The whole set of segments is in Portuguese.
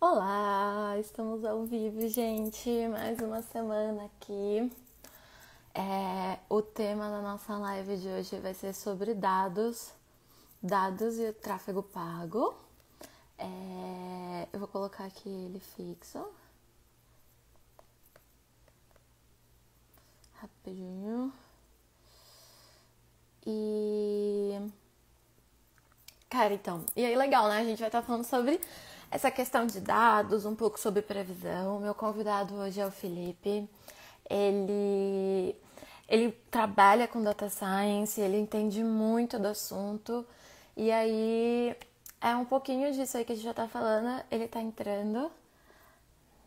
Olá, estamos ao vivo, gente. Mais uma semana aqui. É, o tema da nossa live de hoje vai ser sobre dados, dados e tráfego pago. É, eu vou colocar aqui ele fixo. Rapidinho. E. Cara, então. E aí, legal, né? A gente vai estar falando sobre essa questão de dados, um pouco sobre previsão. Meu convidado hoje é o Felipe. Ele, ele trabalha com data science, ele entende muito do assunto. E aí é um pouquinho disso aí que a gente já tá falando. Ele tá entrando.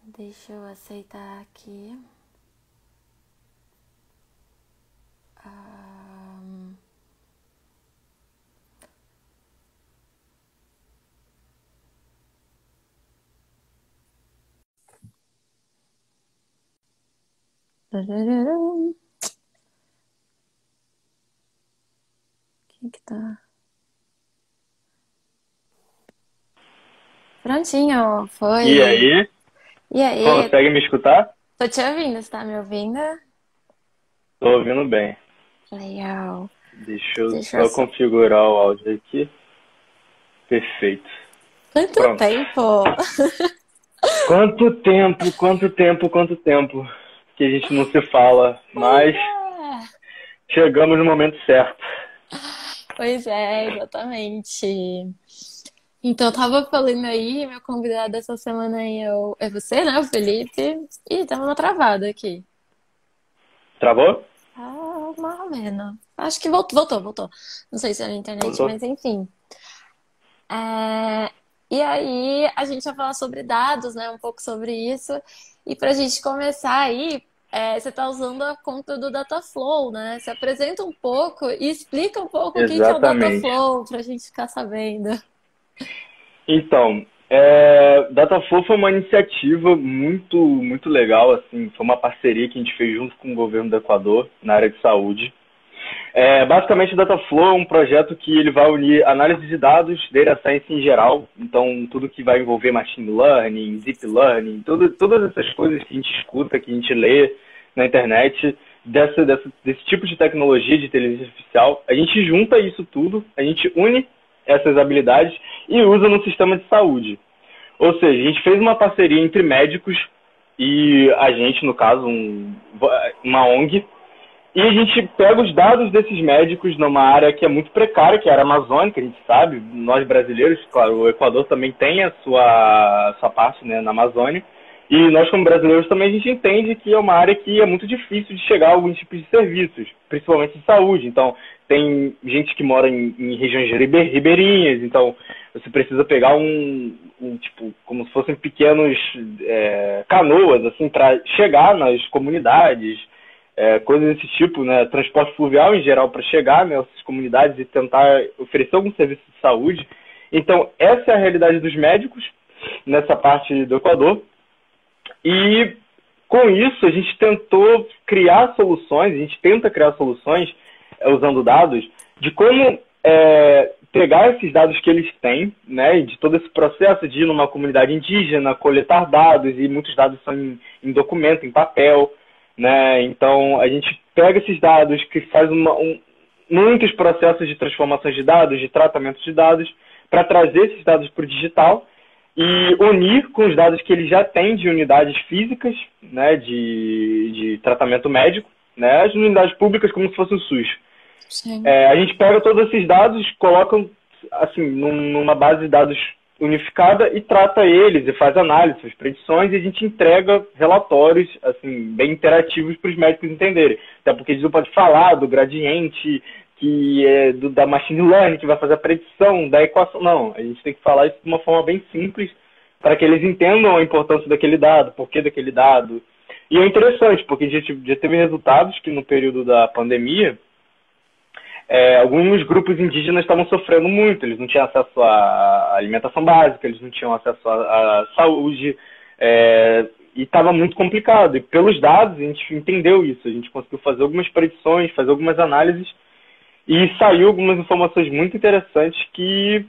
Deixa eu aceitar aqui. Um... Quem que tá? Prontinho, foi. E aí? E aí? Consegue me escutar? Tô te ouvindo, você tá me ouvindo? Tô ouvindo bem. Legal. Deixa eu Deixa só eu configurar o áudio aqui. Perfeito. Quanto Pronto. tempo? Quanto tempo, quanto tempo, quanto tempo que a gente não se fala, mas chegamos no momento certo. Pois é, exatamente. Então, eu tava falando aí, meu convidado essa semana aí é, o- é você, né, o Felipe? Ih, tava uma travada aqui. Travou? Ah, ou menos. Acho que voltou, voltou, voltou. Não sei se é na internet, Voltou? mas enfim. É, E aí, a gente vai falar sobre dados, né? Um pouco sobre isso. E pra gente começar aí, é, você tá usando a conta do Dataflow, né? Se apresenta um pouco e explica um pouco o que é o. Dataflow pra gente ficar sabendo. Então, é, Dataflow foi uma iniciativa muito, muito legal, assim, foi uma parceria que a gente fez junto com o governo do Equador na área de saúde. É, basicamente, o Dataflow é um projeto que ele vai unir análise de dados, data science em geral, então tudo que vai envolver machine learning, deep learning, tudo, todas essas coisas que a gente escuta, que a gente lê na internet, dessa, dessa, desse tipo de tecnologia de inteligência artificial, a gente junta isso tudo, a gente une essas habilidades e usa no sistema de saúde. Ou seja, a gente fez uma parceria entre médicos e a gente, no caso, um, uma ONG, e a gente pega os dados desses médicos numa área que é muito precária, que é a área amazônica, a gente sabe, nós brasileiros, claro, o Equador também tem a sua, sua parte né, na Amazônia, e nós como brasileiros também a gente entende que é uma área que é muito difícil de chegar a alguns tipos de serviços, principalmente de saúde. Então, tem gente que mora em, em regiões ribe- ribeirinhas, então você precisa pegar um, um tipo, como se fossem pequenos é, canoas, assim, para chegar nas comunidades, é, coisas desse tipo, né? Transporte fluvial em geral para chegar né, nessas comunidades e tentar oferecer algum serviço de saúde. Então, essa é a realidade dos médicos nessa parte do Equador. E com isso, a gente tentou criar soluções, a gente tenta criar soluções é, usando dados de como é, pegar esses dados que eles têm, né, de todo esse processo de ir numa comunidade indígena, coletar dados, e muitos dados são em, em documento, em papel, né, então a gente pega esses dados que faz uma, um, muitos processos de transformação de dados, de tratamento de dados, para trazer esses dados para o digital e unir com os dados que ele já tem de unidades físicas, né, de, de tratamento médico, né, as unidades públicas como se fosse o SUS. É, a gente pega todos esses dados, coloca assim num- numa base de dados unificada e trata eles e faz análise, faz predições e a gente entrega relatórios assim bem interativos para os médicos entenderem. Até porque eles não podem falar do gradiente que é do, da machine learning que vai fazer a predição da equação. Não, a gente tem que falar isso de uma forma bem simples para que eles entendam a importância daquele dado, por que daquele dado. E é interessante, porque a gente já teve resultados que no período da pandemia é, alguns grupos indígenas estavam sofrendo muito, eles não tinham acesso à alimentação básica, eles não tinham acesso à, à saúde, é, e estava muito complicado. E pelos dados a gente entendeu isso, a gente conseguiu fazer algumas predições, fazer algumas análises, e saiu algumas informações muito interessantes que,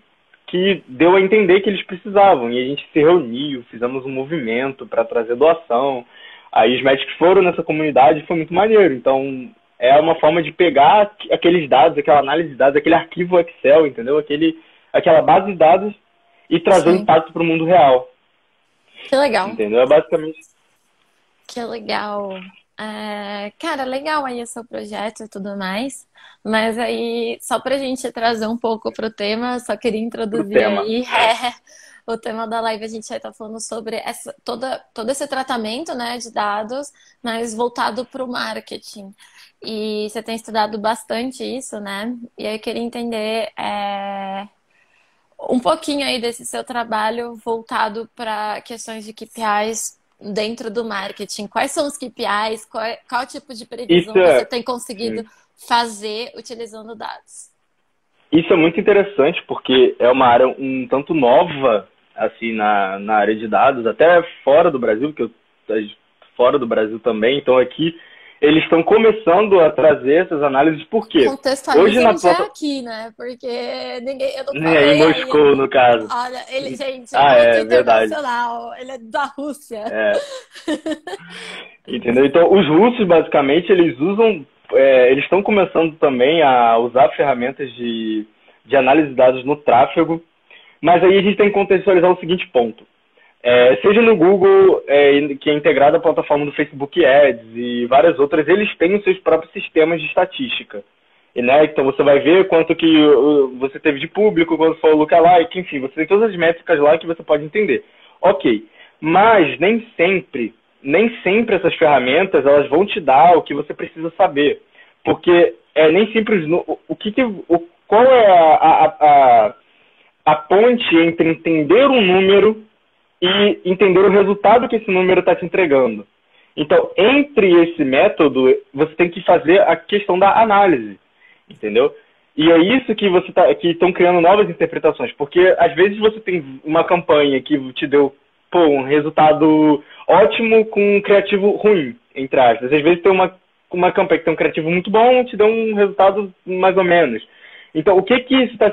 que deu a entender que eles precisavam. E a gente se reuniu, fizemos um movimento para trazer doação. Aí os médicos foram nessa comunidade e foi muito maneiro. Então, é uma forma de pegar aqueles dados, aquela análise de dados, aquele arquivo Excel, entendeu? Aquele, aquela base de dados e trazer um impacto para o mundo real. Que legal. Entendeu? É basicamente. Que legal. É, cara, legal aí o seu projeto e tudo mais. Mas aí, só pra gente trazer um pouco pro tema, só queria introduzir aí é, o tema da live. A gente vai estar tá falando sobre essa, toda, todo esse tratamento né, de dados, mas voltado para o marketing. E você tem estudado bastante isso, né? E aí eu queria entender é, um pouquinho aí desse seu trabalho voltado para questões de KPIs dentro do marketing. Quais são os KPIs? Qual, qual tipo de previsão é... você tem conseguido fazer utilizando dados? Isso é muito interessante porque é uma área um tanto nova assim na, na área de dados, até fora do Brasil, porque eu fora do Brasil também. Então aqui eles estão começando a trazer essas análises, por quê? Hoje na plata... aqui, né? Porque ninguém. Eu não falei, é, em Moscou, no caso. Olha, ele, gente, ah, é, é internacional. Verdade. Ele é da Rússia. É. Entendeu? Então, os russos, basicamente, eles usam. É, eles estão começando também a usar ferramentas de, de análise de dados no tráfego. Mas aí a gente tem que contextualizar o seguinte ponto. É, seja no Google, é, que é integrada à plataforma do Facebook Ads e várias outras, eles têm os seus próprios sistemas de estatística. E, né, então você vai ver quanto que você teve de público, quando for o lookalike, enfim, você tem todas as métricas lá que você pode entender. Ok, mas nem sempre, nem sempre essas ferramentas elas vão te dar o que você precisa saber. Porque é nem sempre o, o que, que o, qual é a, a, a, a ponte entre entender um número e entender o resultado que esse número está te entregando. Então, entre esse método, você tem que fazer a questão da análise, entendeu? E é isso que você tá, que estão criando novas interpretações, porque às vezes você tem uma campanha que te deu pô, um resultado ótimo com um criativo ruim, entre aspas. Às vezes tem uma, uma campanha que tem um criativo muito bom, te deu um resultado mais ou menos. Então, o que que isso tá,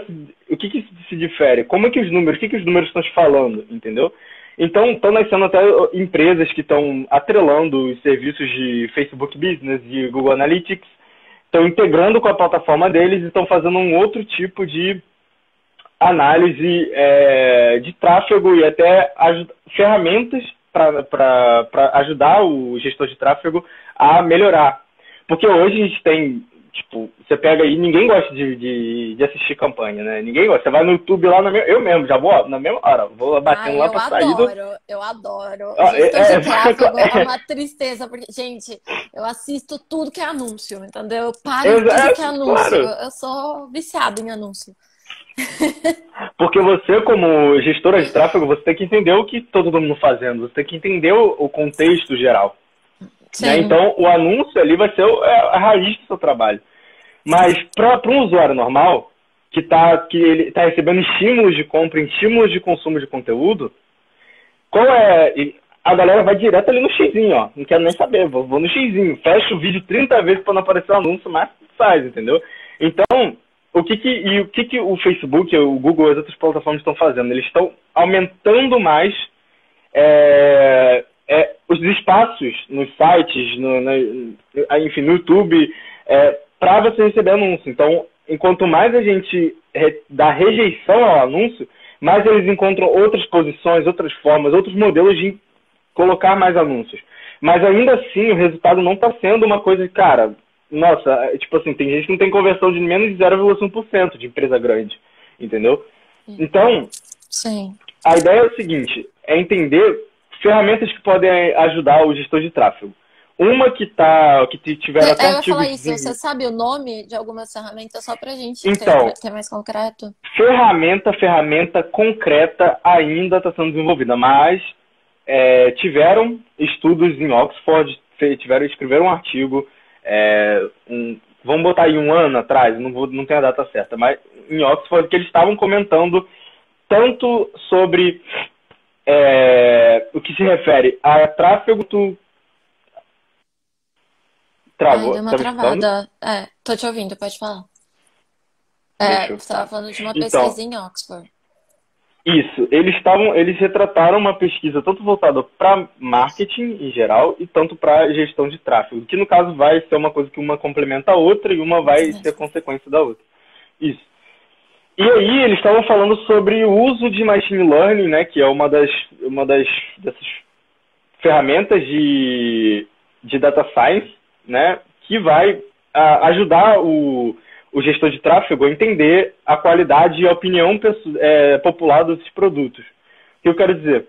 o que que se difere? Como é que os números, o que que os números estão te falando, entendeu? Então, estão nascendo até empresas que estão atrelando os serviços de Facebook Business, de Google Analytics, estão integrando com a plataforma deles e estão fazendo um outro tipo de análise é, de tráfego e até ferramentas para ajudar o gestor de tráfego a melhorar. Porque hoje a gente tem Tipo, você pega aí, ninguém gosta de, de, de, assistir campanha, né? Ninguém gosta. Você vai no YouTube lá, na, eu mesmo, já vou na mesma hora, vou batendo Ai, lá pra sair. Eu adoro, eu adoro. Ah, é, é, tráfego é, uma tristeza, porque, gente, eu assisto tudo que é anúncio, entendeu? Eu paro tudo que é anúncio. Claro. Eu sou viciado em anúncio. Porque você, como gestora de tráfego, você tem que entender o que todo mundo fazendo, você tem que entender o contexto geral. Né? Então, o anúncio ali vai ser é, a raiz do seu trabalho. Mas para um usuário normal, que está que ele tá recebendo estímulos de compra, estímulos de consumo de conteúdo, qual é. A galera vai direto ali no xizinho, ó. Não quero nem saber, vou, vou no xizinho. Fecha o vídeo 30 vezes para não aparecer o anúncio, mas faz, entendeu? Então, o que que, e o que que o Facebook, o Google e as outras plataformas estão fazendo? Eles estão aumentando mais é, é, os espaços nos sites, no, no, enfim, no YouTube, é, para você receber anúncio. Então, enquanto mais a gente re, dá rejeição ao anúncio, mais eles encontram outras posições, outras formas, outros modelos de colocar mais anúncios. Mas ainda assim, o resultado não está sendo uma coisa, cara, nossa, é, tipo assim, tem gente que não tem conversão de menos de 0,1% de empresa grande, entendeu? Então, Sim. a ideia é o seguinte, é entender ferramentas que podem ajudar o gestor de tráfego. Uma que tá, que tiveram é, até. Eu ia falar isso, você sabe o nome de algumas ferramentas só pra gente então, ter, ter mais concreto? Ferramenta, ferramenta concreta ainda está sendo desenvolvida, mas é, tiveram estudos em Oxford, tiveram, escreveram um artigo, é, um, vamos botar aí um ano atrás, não, vou, não tenho a data certa, mas em Oxford, que eles estavam comentando tanto sobre é, o que se refere a tráfego, tu Travou. Ai, deu uma tá travada. É, tô te ouvindo, pode falar. É, você estava falando de uma então, pesquisa em Oxford. Isso, eles estavam, eles retrataram uma pesquisa tanto voltada para marketing em geral e tanto para gestão de tráfego, que no caso vai ser uma coisa que uma complementa a outra e uma vai ser consequência da outra. Isso. E aí eles estavam falando sobre o uso de machine learning, né, que é uma das uma das dessas ferramentas de de data science, né, que vai a, ajudar o o gestor de tráfego a entender a qualidade e a opinião é, popular desses produtos. O que eu quero dizer?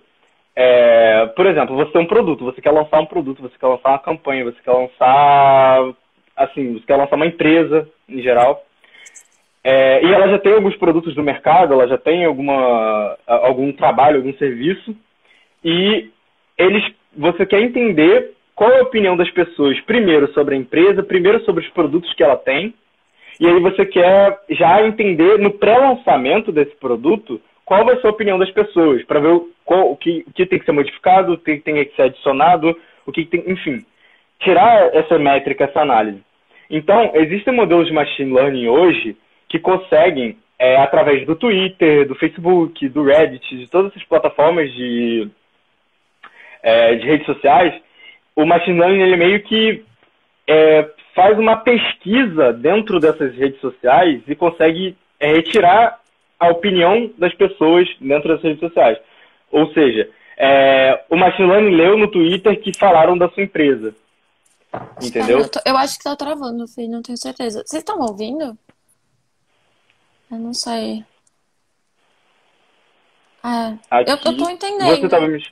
É, por exemplo, você tem um produto, você quer lançar um produto, você quer lançar uma campanha, você quer lançar, assim, você quer lançar uma empresa em geral. É, e ela já tem alguns produtos no mercado, ela já tem alguma, algum trabalho, algum serviço, e eles, você quer entender qual é a opinião das pessoas, primeiro sobre a empresa, primeiro sobre os produtos que ela tem, e aí você quer já entender no pré-lançamento desse produto qual vai ser a opinião das pessoas, para ver qual, o, que, o que tem que ser modificado, o que tem que ser adicionado, o que tem, enfim, tirar essa métrica, essa análise. Então, existem modelos de machine learning hoje que conseguem, é, através do Twitter, do Facebook, do Reddit, de todas essas plataformas de, é, de redes sociais, o machine learning ele meio que é, faz uma pesquisa dentro dessas redes sociais e consegue é, retirar a opinião das pessoas dentro dessas redes sociais. Ou seja, é, o Machine Learning leu no Twitter que falaram da sua empresa. Entendeu? Eu, tô, eu acho que tá travando, filho, não tenho certeza. Vocês estão ouvindo? Eu não sei. É, aqui, eu, eu tô entendendo. Você tava me...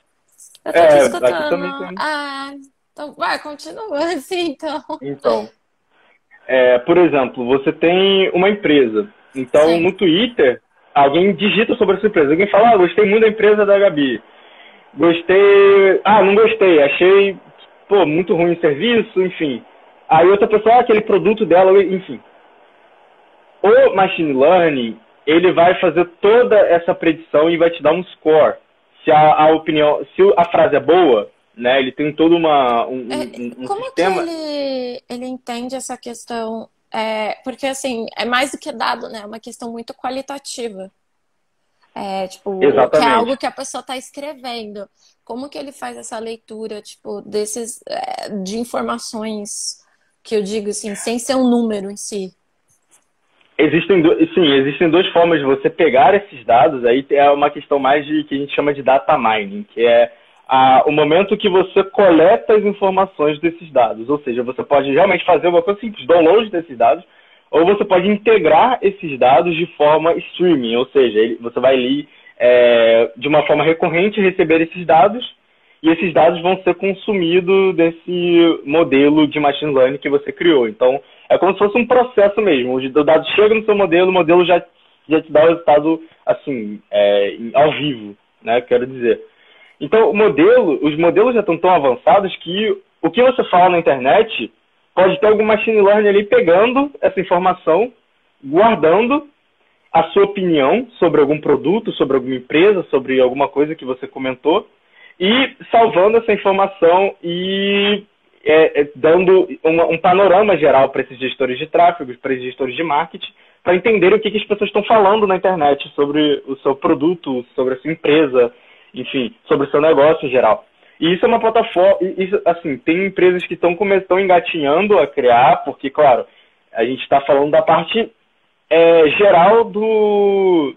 Eu tô é, escutando. Aqui também Ah, então, vai, continua assim, então. Então, é, por exemplo, você tem uma empresa. Então, Sim. no Twitter, alguém digita sobre essa empresa. Alguém fala, ah, gostei muito da empresa da Gabi. Gostei. Ah, não gostei. Achei, pô, muito ruim o serviço, enfim. Aí outra pessoa, ah, aquele produto dela, enfim. O machine learning, ele vai fazer toda essa predição e vai te dar um score. Se a, a opinião, se a frase é boa, né? Ele tem todo uma, um, é, um, um como sistema... que ele, ele entende essa questão? É, porque, assim, é mais do que dado, né? É uma questão muito qualitativa. É, tipo, Exatamente. que é algo que a pessoa está escrevendo. Como que ele faz essa leitura, tipo, desses, é, de informações que eu digo, assim, sem ser um número em si? Existem, sim, existem duas formas de você pegar esses dados. Aí é uma questão mais de que a gente chama de data mining, que é a, o momento que você coleta as informações desses dados. Ou seja, você pode realmente fazer uma coisa simples, download desses dados, ou você pode integrar esses dados de forma streaming, ou seja, ele, você vai ali é, de uma forma recorrente receber esses dados e esses dados vão ser consumidos desse modelo de machine learning que você criou. Então, é como se fosse um processo mesmo. O dado chega no seu modelo, o modelo já, já te dá o resultado assim, é, ao vivo, né? Quero dizer. Então, o modelo, os modelos já estão tão avançados que o que você fala na internet pode ter algum machine learning ali pegando essa informação, guardando a sua opinião sobre algum produto, sobre alguma empresa, sobre alguma coisa que você comentou e salvando essa informação e é, é, dando uma, um panorama geral para esses gestores de tráfego, para esses gestores de marketing, para entender o que, que as pessoas estão falando na internet sobre o seu produto, sobre a sua empresa, enfim, sobre o seu negócio em geral. E isso é uma plataforma, isso, assim, tem empresas que estão estão engatinhando a criar, porque, claro, a gente está falando da parte é, geral do,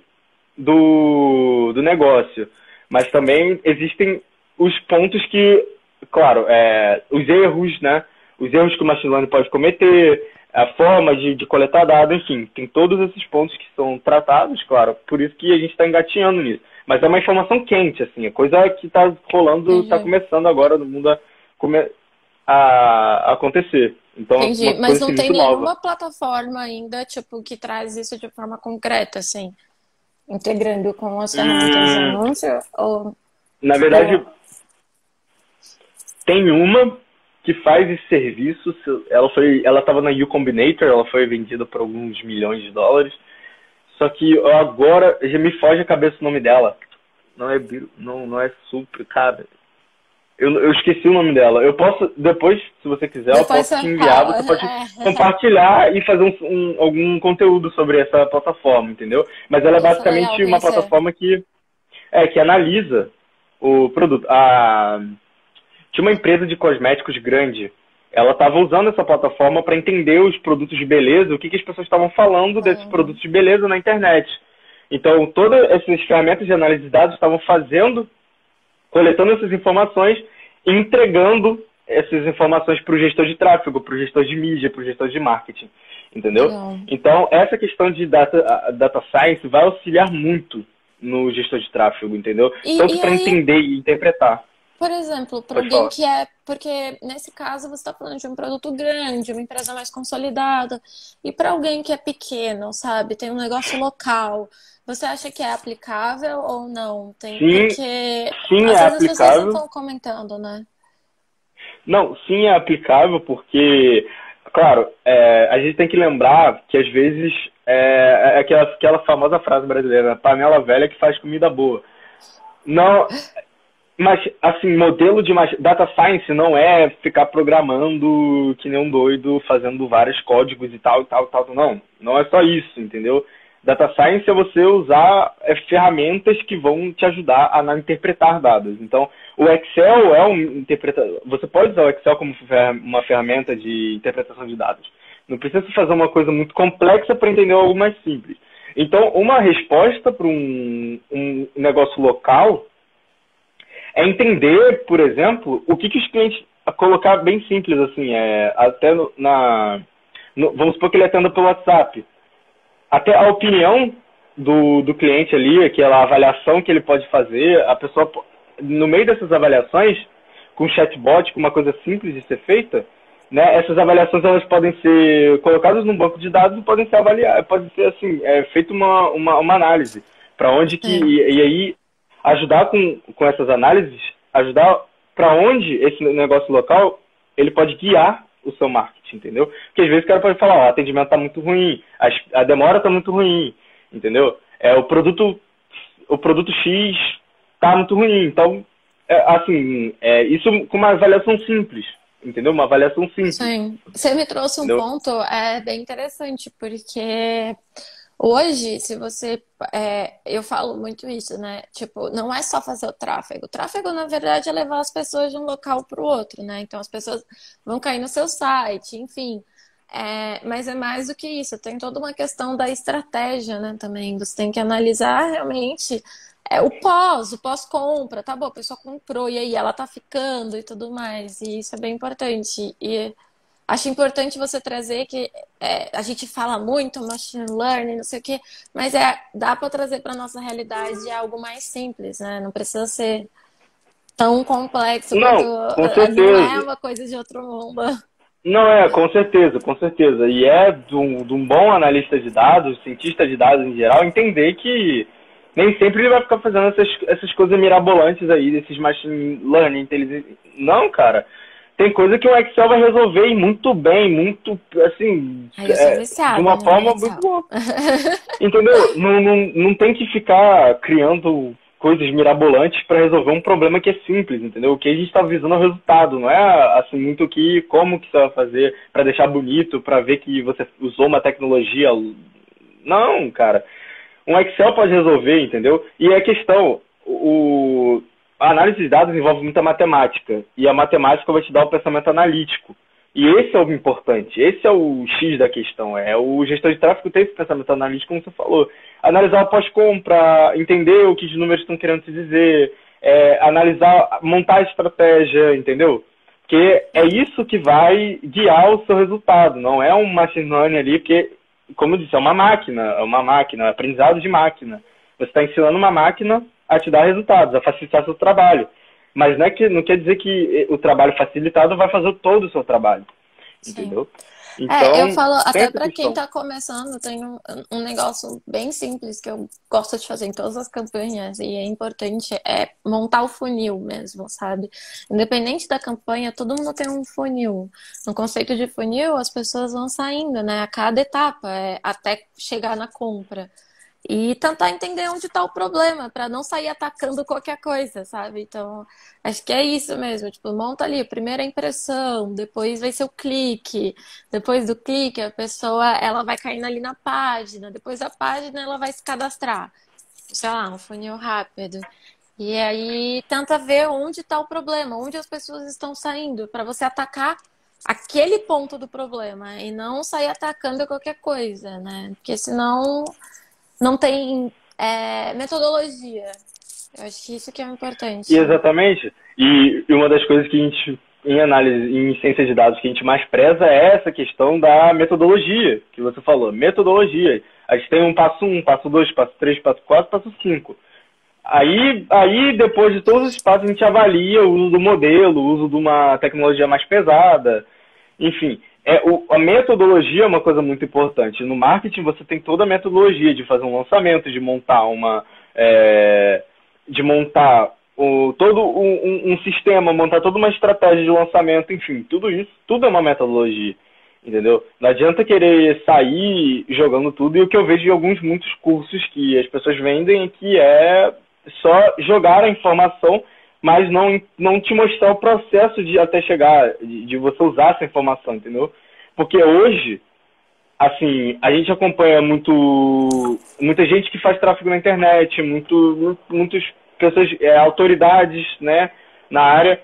do, do negócio, mas também existem os pontos que, claro, é, os erros, né, os erros que o machine learning pode cometer, a forma de, de coletar dados, enfim, tem todos esses pontos que são tratados, claro, por isso que a gente está engatinhando nisso. Mas é uma informação quente, assim, é coisa que está rolando, está começando agora no mundo a, a, acontecer. Então, Entendi, mas não assim, tem nenhuma nova. plataforma ainda, tipo, que traz isso de forma concreta, assim, integrando com as ferramentas hum... de anúncio? Ou... Na verdade. Tem uma que faz esse serviço, ela foi, ela estava na U Combinator, ela foi vendida por alguns milhões de dólares, só que agora já me foge a cabeça o nome dela. Não é não, não é super, cara. Eu, eu esqueci o nome dela. Eu posso, depois, se você quiser, depois eu posso te enviar. Você pode é. compartilhar e fazer um, um, algum conteúdo sobre essa plataforma, entendeu? Mas ela é basicamente uma plataforma que É, que analisa o produto. A... Tinha uma empresa de cosméticos grande. Ela estava usando essa plataforma para entender os produtos de beleza, o que, que as pessoas estavam falando desses uhum. produtos de beleza na internet. Então, todas essas ferramentas de análise de dados estavam fazendo, coletando essas informações e entregando essas informações para o gestor de tráfego, para o gestor de mídia, para o gestor de marketing. Entendeu? Então, essa questão de data, data science vai auxiliar muito no gestor de tráfego, entendeu? E, Tanto para entender e interpretar. Por exemplo, para alguém falar. que é. Porque nesse caso você está falando de um produto grande, uma empresa mais consolidada. E para alguém que é pequeno, sabe? Tem um negócio local. Você acha que é aplicável ou não? Tem, sim, porque sim, às é vezes aplicável. as pessoas não estão comentando, né? Não, sim é aplicável porque, claro, é, a gente tem que lembrar que às vezes é, é aquela, aquela famosa frase brasileira, panela velha que faz comida boa. Não, mas assim, modelo de data science não é ficar programando que nem um doido, fazendo vários códigos e tal e tal e tal, não. Não é só isso, entendeu? Data Science é você usar é, ferramentas que vão te ajudar a interpretar dados. Então, o Excel é um interpretador. Você pode usar o Excel como uma ferramenta de interpretação de dados. Não precisa fazer uma coisa muito complexa para entender algo mais simples. Então, uma resposta para um, um, negócio local é entender, por exemplo, o que, que os clientes. Colocar bem simples assim, é, até no, na. No, vamos supor que ele atenda pelo WhatsApp até a opinião do, do cliente ali, aquela avaliação que ele pode fazer, a pessoa, no meio dessas avaliações, com chatbot, com uma coisa simples de ser feita, né, essas avaliações elas podem ser colocadas num banco de dados e podem ser avaliadas, pode ser assim, é, feita uma, uma, uma análise para onde que, e, e, aí ajudar com, com essas análises, ajudar para onde esse negócio local ele pode guiar o seu marketing, entendeu? Porque às vezes o cara pode falar, ó, o atendimento tá muito ruim, a, a demora tá muito ruim, entendeu? É, o produto o produto X tá muito ruim, então é, assim, é, isso com uma avaliação simples, entendeu? Uma avaliação simples. Sim. Você me trouxe um entendeu? ponto é bem interessante, porque Hoje, se você. É, eu falo muito isso, né? Tipo, não é só fazer o tráfego. O tráfego, na verdade, é levar as pessoas de um local para o outro, né? Então, as pessoas vão cair no seu site, enfim. É, mas é mais do que isso. Tem toda uma questão da estratégia, né? Também. Você tem que analisar realmente é, o pós, o pós-compra. Tá bom, a pessoa comprou e aí ela tá ficando e tudo mais. E isso é bem importante. E Acho importante você trazer que é, a gente fala muito machine learning, não sei o quê, mas é, dá para trazer para nossa realidade algo mais simples, né? Não precisa ser tão complexo não, quanto com certeza. não é uma coisa de outro mundo. Não é, com certeza, com certeza. E é de um, de um bom analista de dados, cientista de dados em geral, entender que nem sempre ele vai ficar fazendo essas, essas coisas mirabolantes aí, desses machine learning, inteligência. Não, cara tem coisa que o Excel vai resolver e muito bem, muito, assim, é, viciada, de uma forma muito boa. Entendeu? Não, não, não tem que ficar criando coisas mirabolantes para resolver um problema que é simples, entendeu? O que a gente está visando é o resultado, não é assim muito que como que você vai fazer para deixar bonito, para ver que você usou uma tecnologia. Não, cara. Um Excel pode resolver, entendeu? E a questão, o, a análise de dados envolve muita matemática. E a matemática vai te dar o pensamento analítico. E esse é o importante, esse é o X da questão. É o gestor de tráfego tem esse pensamento analítico, como você falou. Analisar o pós-compra, entender o que os números estão querendo te dizer, é, analisar, montar a estratégia, entendeu? Porque é isso que vai guiar o seu resultado, não é um machine learning ali, porque, como eu disse, é uma máquina, é uma máquina, é aprendizado de máquina. Você está ensinando uma máquina a te dar resultados, a facilitar seu trabalho. Mas não, é que, não quer dizer que o trabalho facilitado vai fazer todo o seu trabalho. Sim. Entendeu? Então, é, eu falo, até para quem está começando, tem um, um negócio bem simples que eu gosto de fazer em todas as campanhas e é importante, é montar o funil mesmo, sabe? Independente da campanha, todo mundo tem um funil. No conceito de funil, as pessoas vão saindo, né? A cada etapa, é, até chegar na compra e tentar entender onde está o problema, para não sair atacando qualquer coisa, sabe? Então, acho que é isso mesmo. Tipo, monta ali, primeira impressão, depois vai ser o clique, depois do clique a pessoa ela vai caindo ali na página, depois da página ela vai se cadastrar. sei lá, um funil rápido. E aí tenta ver onde está o problema, onde as pessoas estão saindo, para você atacar aquele ponto do problema e não sair atacando qualquer coisa, né? Porque senão não tem é, metodologia. Eu acho que isso que é importante. Exatamente. E uma das coisas que a gente, em análise, em ciência de dados, que a gente mais preza é essa questão da metodologia, que você falou. Metodologia. A gente tem um passo um, passo dois, passo três, passo quatro, passo cinco. Aí, aí, depois de todos os passos, a gente avalia o uso do modelo, o uso de uma tecnologia mais pesada, enfim. É, o, a metodologia é uma coisa muito importante. No marketing, você tem toda a metodologia de fazer um lançamento, de montar uma. É, de montar o, todo um, um, sistema, montar toda uma estratégia de lançamento, enfim, tudo isso, tudo é uma metodologia. Entendeu? Não adianta querer sair jogando tudo, e o que eu vejo em alguns muitos cursos que as pessoas vendem é que é só jogar a informação, mas não, não te mostrar o processo de até chegar, de, de você usar essa informação, entendeu? Porque hoje, assim, a gente acompanha muito muita gente que faz tráfego na internet, muito, muitas pessoas, é, autoridades, né, na área,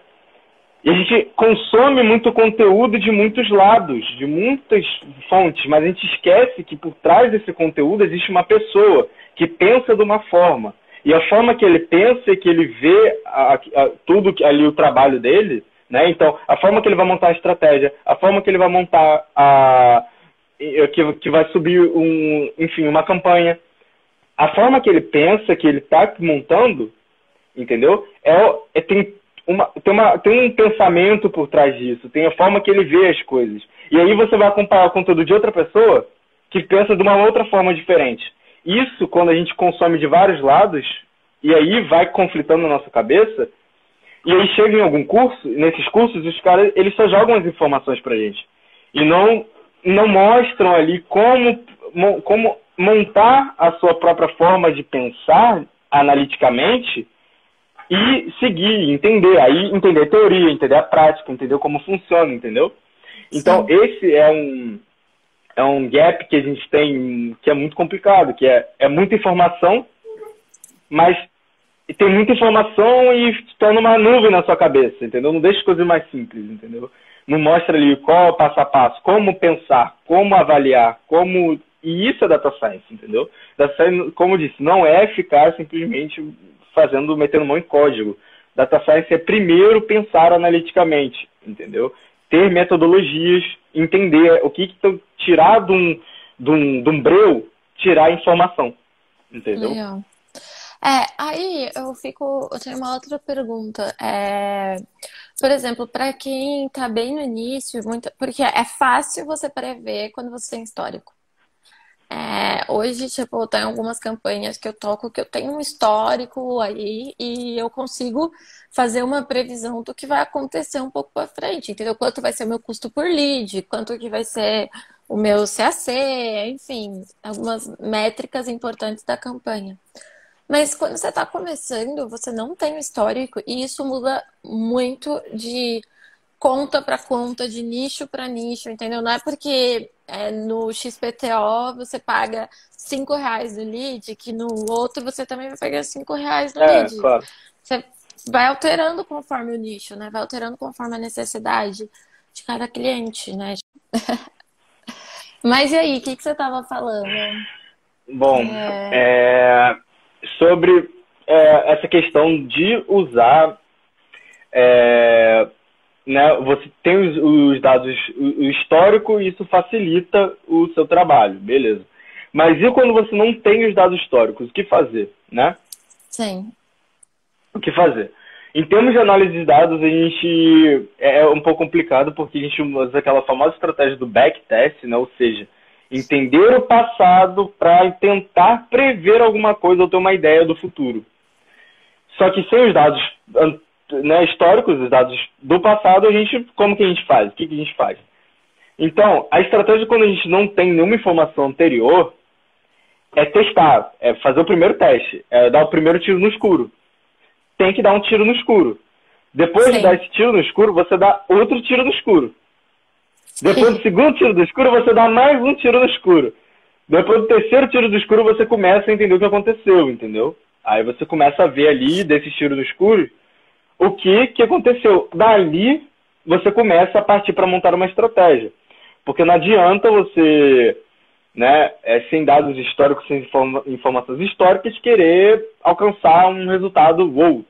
e a gente consome muito conteúdo de muitos lados, de muitas fontes, mas a gente esquece que por trás desse conteúdo existe uma pessoa que pensa de uma forma, e a forma que ele pensa, que ele vê a, a, tudo ali o trabalho dele, né? Então, a forma que ele vai montar a estratégia, a forma que ele vai montar a que, que vai subir um, enfim, uma campanha, a forma que ele pensa, que ele está montando, entendeu? É, é tem uma, tem, uma, tem um pensamento por trás disso, tem a forma que ele vê as coisas. E aí você vai comparar o conteúdo de outra pessoa que pensa de uma outra forma diferente. Isso, quando a gente consome de vários lados, e aí vai conflitando na nossa cabeça, e aí chega em algum curso, nesses cursos, os caras, eles só jogam as informações pra gente. E não, não mostram ali como, como montar a sua própria forma de pensar analiticamente e seguir, entender. Aí entender a teoria, entender a prática, entender como funciona, entendeu? Então, Sim. esse é um, é um gap que a gente tem que é muito complicado, que é, é muita informação, mas tem muita informação e torna uma nuvem na sua cabeça, entendeu? Não deixa coisas mais simples, entendeu? Não mostra ali qual é o passo a passo, como pensar, como avaliar, como... E isso é data science, entendeu? Data science, como eu disse, não é ficar simplesmente fazendo, metendo mão em código. Data science é primeiro pensar analiticamente, entendeu? Ter metodologias, entender o que, que tirar de um, de, um, de um breu, tirar informação. Entendeu? Legal. É, aí eu fico. Eu tenho uma outra pergunta. É, por exemplo, para quem está bem no início, muito, porque é fácil você prever quando você tem histórico. É, hoje, tipo, tem algumas campanhas que eu toco que eu tenho um histórico aí e eu consigo fazer uma previsão do que vai acontecer um pouco para frente, entendeu? Quanto vai ser o meu custo por lead, quanto que vai ser o meu CAC, enfim, algumas métricas importantes da campanha. Mas quando você está começando, você não tem o histórico e isso muda muito de conta para conta, de nicho para nicho, entendeu? Não é porque é, no XPTO você paga 5 reais no lead, que no outro você também vai pagar 5 reais no é, lead. Claro. Você vai alterando conforme o nicho, né? Vai alterando conforme a necessidade de cada cliente, né? Mas e aí, o que, que você estava falando? Bom, é... É, sobre é, essa questão de usar. Né, você tem os, os, dados, o histórico, e isso facilita o seu trabalho, beleza. Mas e quando você não tem os dados históricos? O que fazer, né? Sim. O que fazer? Em termos de análise de dados, a gente é, é um pouco complicado porque a gente usa aquela famosa estratégia do backtest, né? ou seja, entender o passado para tentar prever alguma coisa ou ter uma ideia do futuro. Só que sem os dados né, históricos, os dados do passado, a gente, como que a gente faz? O que, que a gente faz? Então, a estratégia quando a gente não tem nenhuma informação anterior é testar, é fazer o primeiro teste, é dar o primeiro tiro no escuro tem que dar um tiro no escuro. Depois Sim. de dar esse tiro no escuro, você dá outro tiro no escuro. Depois do segundo tiro no escuro, você dá mais um tiro no escuro. Depois do terceiro tiro do escuro, você começa a entender o que aconteceu, entendeu? Aí você começa a ver ali, desse tiro do escuro, o que, que aconteceu. Dali, você começa a partir para montar uma estratégia. Porque não adianta você, né, é, sem dados históricos, sem informa informações históricas, querer alcançar um resultado wow,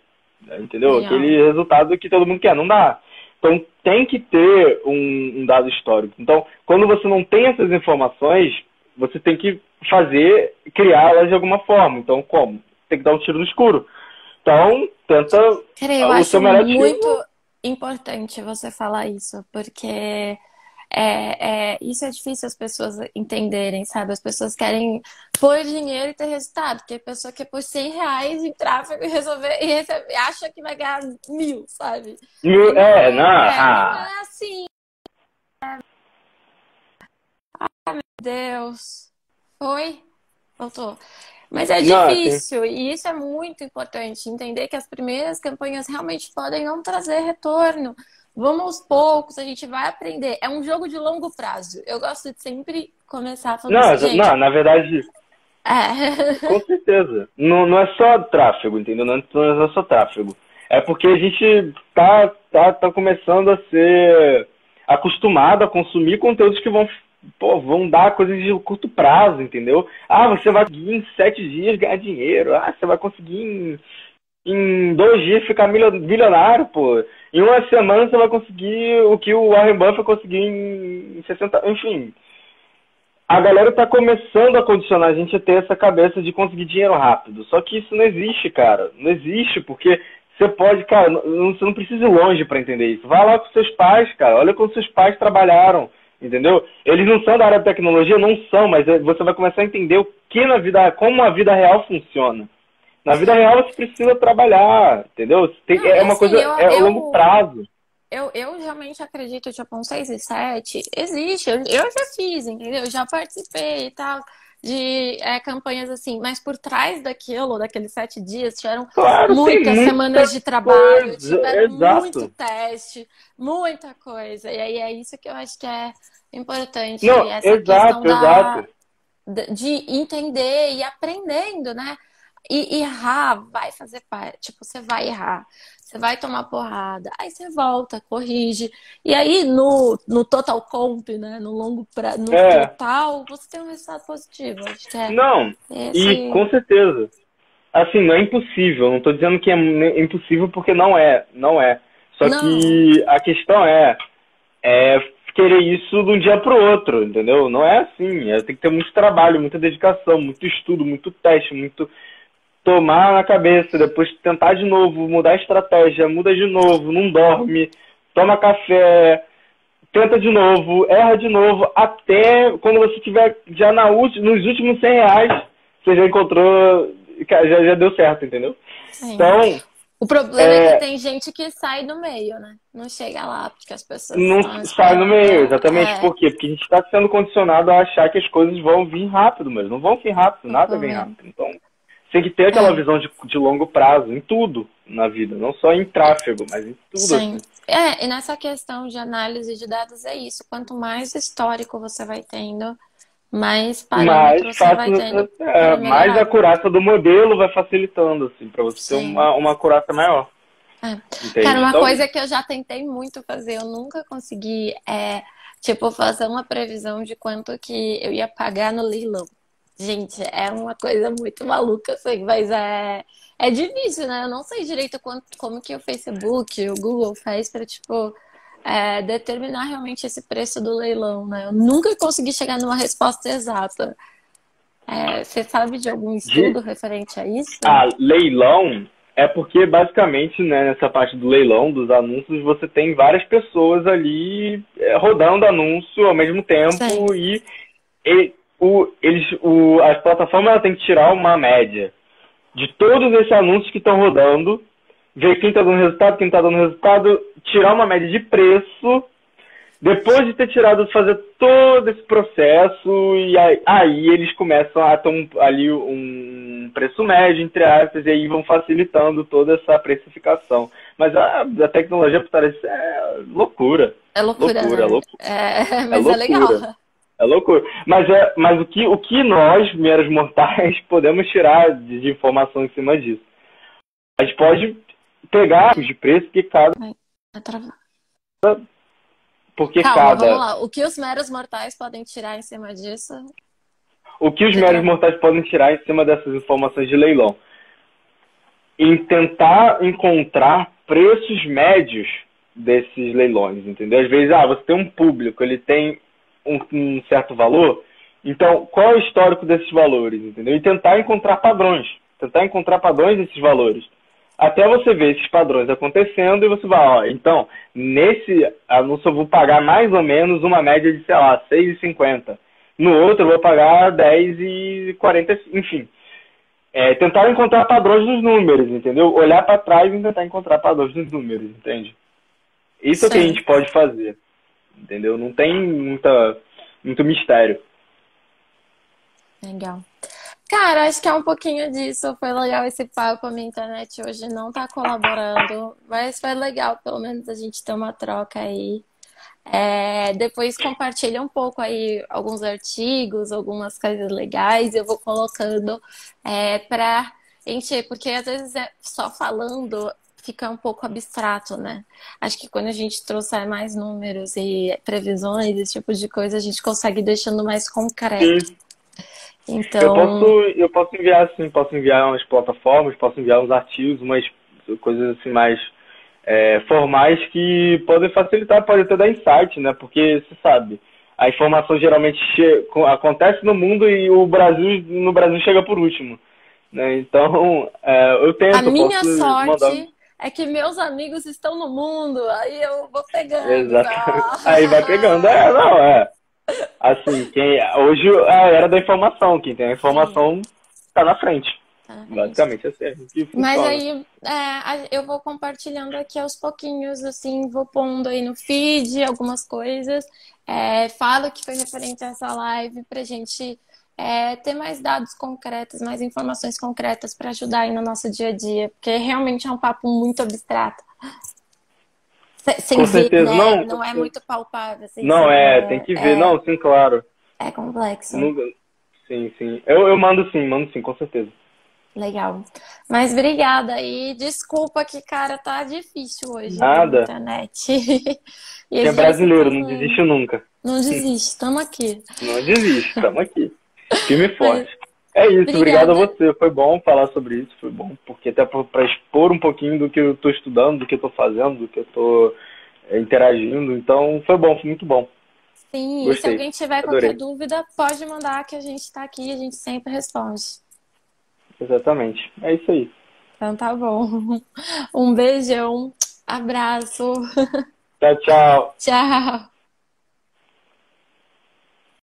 entendeu? Aquele resultado que todo mundo quer, não dá. Então tem que ter um, um, dado histórico. Então, quando você não tem essas informações, você tem que fazer, criá-las de alguma forma. Então, como? Tem que dar um tiro no escuro. Então, tenta. Cara, eu acho muito importante você falar isso, porque é, é, isso é difícil as pessoas entenderem, sabe? As pessoas querem pôr dinheiro e ter resultado, porque a pessoa quer pôr 100 reais em tráfego e resolver e receber, acha que vai ganhar mil, sabe? Mil, é, não, é, ah. não é assim. É... Ai, meu Deus. Oi? Voltou. Mas é difícil, não, e isso é muito importante, entender que as primeiras campanhas realmente podem não trazer retorno. Vamos aos poucos, a gente vai aprender. É um jogo de longo prazo. Eu gosto de sempre começar falando não, assim, Não, na verdade. É. Com certeza. Não, não é só tráfego, entendeu? Não é, não é só tráfego. É porque a gente tá, tá, tá começando a ser acostumado a consumir conteúdos que vão, pô, vão dar coisas de curto prazo, entendeu? Ah, você vai conseguir em sete dias ganhar dinheiro. Ah, você vai conseguir em, em dois dias ficar milionário, pô. Em uma semana você vai conseguir o que o Warren Buffett conseguiu em 60. Enfim. A galera está começando a condicionar a gente a ter essa cabeça de conseguir dinheiro rápido. Só que isso não existe, cara. Não existe, porque você pode, cara, não, você não precisa ir longe para entender isso. Vai lá com seus pais, cara. Olha como seus pais trabalharam. Entendeu? Eles não são da área de tecnologia, não são, mas é, você vai começar a entender o que na vida, como a vida real funciona. Na vida real você precisa trabalhar, entendeu? Tem, não, é uma assim, coisa, eu, é a longo prazo. Eu, eu realmente acredito, tipo, um 6 e 7 existe. Eu, eu já fiz, entendeu? Eu já participei e tal de é, campanhas assim, mas por trás daquilo, daqueles sete dias, tiveram claro, muitas semanas de trabalho, coisa. tiveram Exato. muito teste, muita coisa. E aí é isso que eu acho que é importante. Não, essa exato, questão da, de entender e aprendendo, né? E errar vai fazer parte. Tipo, você vai errar. Você vai tomar porrada. Aí você volta, corrige. E aí, no, no total comp, né? No longo pra, no é. total, você tem um resultado positivo. Acho que é não, esse... e com certeza. Assim, não é impossível. Não tô dizendo que é impossível porque não é. Não é. Só não. que a questão é, é querer isso de um dia para o outro, entendeu? Não é assim. É, tem que ter muito trabalho, muita dedicação, muito estudo, muito teste, muito tomar na cabeça, depois tentar de novo, mudar a estratégia, muda de novo, não dorme, toma café, tenta de novo, erra de novo, até quando você tiver já na nos últimos 100 reais, você já encontrou, já, já deu certo, entendeu? Sim. Então. O problema é... é... que tem gente que sai no meio, né? Não chega lá, porque as pessoas. Não sai no meio, exatamente. É. Por quê? Porque a gente está sendo condicionado a achar que as coisas vão vir rápido, mas não vão vir rápido, nada vem rápido. Então, tem que ter aquela é. visão de, de longo prazo em tudo na vida, não só em tráfego, mas em tudo. Sim. Assim. É, e nessa questão de análise de dados é isso. Quanto mais histórico você vai tendo, mais parâmetro mais você vai tendo. É, mais a acurácia do modelo vai facilitando, assim, para você Sim. ter uma, uma acurácia maior. É. Cara, uma então... coisa que eu já tentei muito fazer, eu nunca consegui, é, tipo, fazer uma previsão de quanto que eu ia pagar no leilão. Gente, é uma coisa muito maluca, assim, mas é, é difícil, né? Eu não sei direito quanto, como que o Facebook, o Google faz para, tipo, é, determinar realmente esse preço do leilão, né? Eu nunca consegui chegar numa resposta exata. É, você sabe de algum estudo de... referente a isso? Ah, leilão é porque basicamente, né, nessa parte do leilão, dos anúncios, você tem várias pessoas ali é, rodando anúncio ao mesmo tempo Sim. e, e o, eles, o, as plataformas têm que tirar uma média de todos esses anúncios que estão rodando, ver quem está dando resultado, quem está dando resultado, tirar uma média de preço, depois de ter tirado, fazer todo esse processo, e aí, aí eles começam a ter um, ali um preço médio, entre aspas, e aí vão facilitando toda essa precificação. Mas a, a tecnologia por trás é loucura. É loucura. Loucura, né? loucura. É, mas é, é legal. É loucura. Mas, é, mas o, que, o que nós, meros mortais, podemos tirar de, de informação em cima disso? A gente pode pegar de preço que cada. Porque Calma, cada. vamos lá. O que os meros mortais podem tirar em cima disso? O que os meros mortais podem tirar em cima dessas informações de leilão? Em tentar encontrar preços médios desses leilões, entendeu? Às vezes, ah, você tem um público, ele tem um, um certo valor, então qual é o histórico desses valores, entendeu? E tentar encontrar padrões, tentar encontrar padrões desses valores. Até você ver esses padrões acontecendo e você vai, ó, então, nesse anúncio eu vou pagar mais ou menos uma média de, sei lá, 6,50. No outro eu vou pagar 10,40, enfim. É, tentar encontrar padrões nos números, entendeu? Olhar para trás e tentar encontrar padrões nos números, entende? Isso é o que a gente pode fazer, entendeu? Não tem muita, muito mistério. Legal. Cara, acho que é um pouquinho disso. Foi legal esse papo. A minha internet hoje não tá colaborando, mas foi legal, pelo menos a gente ter uma troca aí. É, depois compartilha um pouco aí alguns artigos, algumas coisas legais. Eu vou colocando é, para encher, porque às vezes é só falando fica um pouco abstrato, né? Acho que quando a gente trouxer mais números e previsões, esse tipo de coisa, a gente consegue deixando mais concreto. Sim. Então... Eu posso, eu posso enviar assim, posso enviar umas plataformas, posso enviar uns artigos, umas coisas assim mais é, formais que podem facilitar, podem até dar insight, né? Porque você sabe, a informação geralmente acontece no mundo e o Brasil no Brasil chega por último. Né? Então, é, eu tento. A minha sorte mandar... é que meus amigos estão no mundo, aí eu vou pegando. Exato. Ah. Aí vai pegando, é, não, é. Assim, quem, hoje é a era da informação, quem tem a informação está na frente. Tá Basicamente assim, é assim Mas aí é, eu vou compartilhando aqui aos pouquinhos, assim, vou pondo aí no feed algumas coisas. É, falo que foi referente a essa live pra gente é, ter mais dados concretos, mais informações concretas para ajudar aí no nosso dia a dia, porque realmente é um papo muito abstrato sem Com certeza, ver, né? não. Não é muito palpável. Assim, não, é, tem que ver, é, não, sim, claro. É complexo. Sim, sim. Eu, eu mando sim, mando sim, com certeza. Legal. Mas obrigada e desculpa que, cara, tá difícil hoje Nada. na internet. é brasileiro, não desiste nunca. Não desiste, estamos aqui. Não desiste, estamos aqui. Firme e forte. É isso, obrigado a você. Foi bom falar sobre isso, foi bom, porque até para expor um pouquinho do que eu estou estudando, do que eu estou fazendo, do que eu estou é, interagindo. Então, foi bom, foi muito bom. Sim, Gostei. e se alguém tiver Adorei. qualquer dúvida, pode mandar que a gente está aqui e a gente sempre responde. Exatamente. É isso aí. Então tá bom. Um beijão, abraço. Tchau, tchau. Tchau.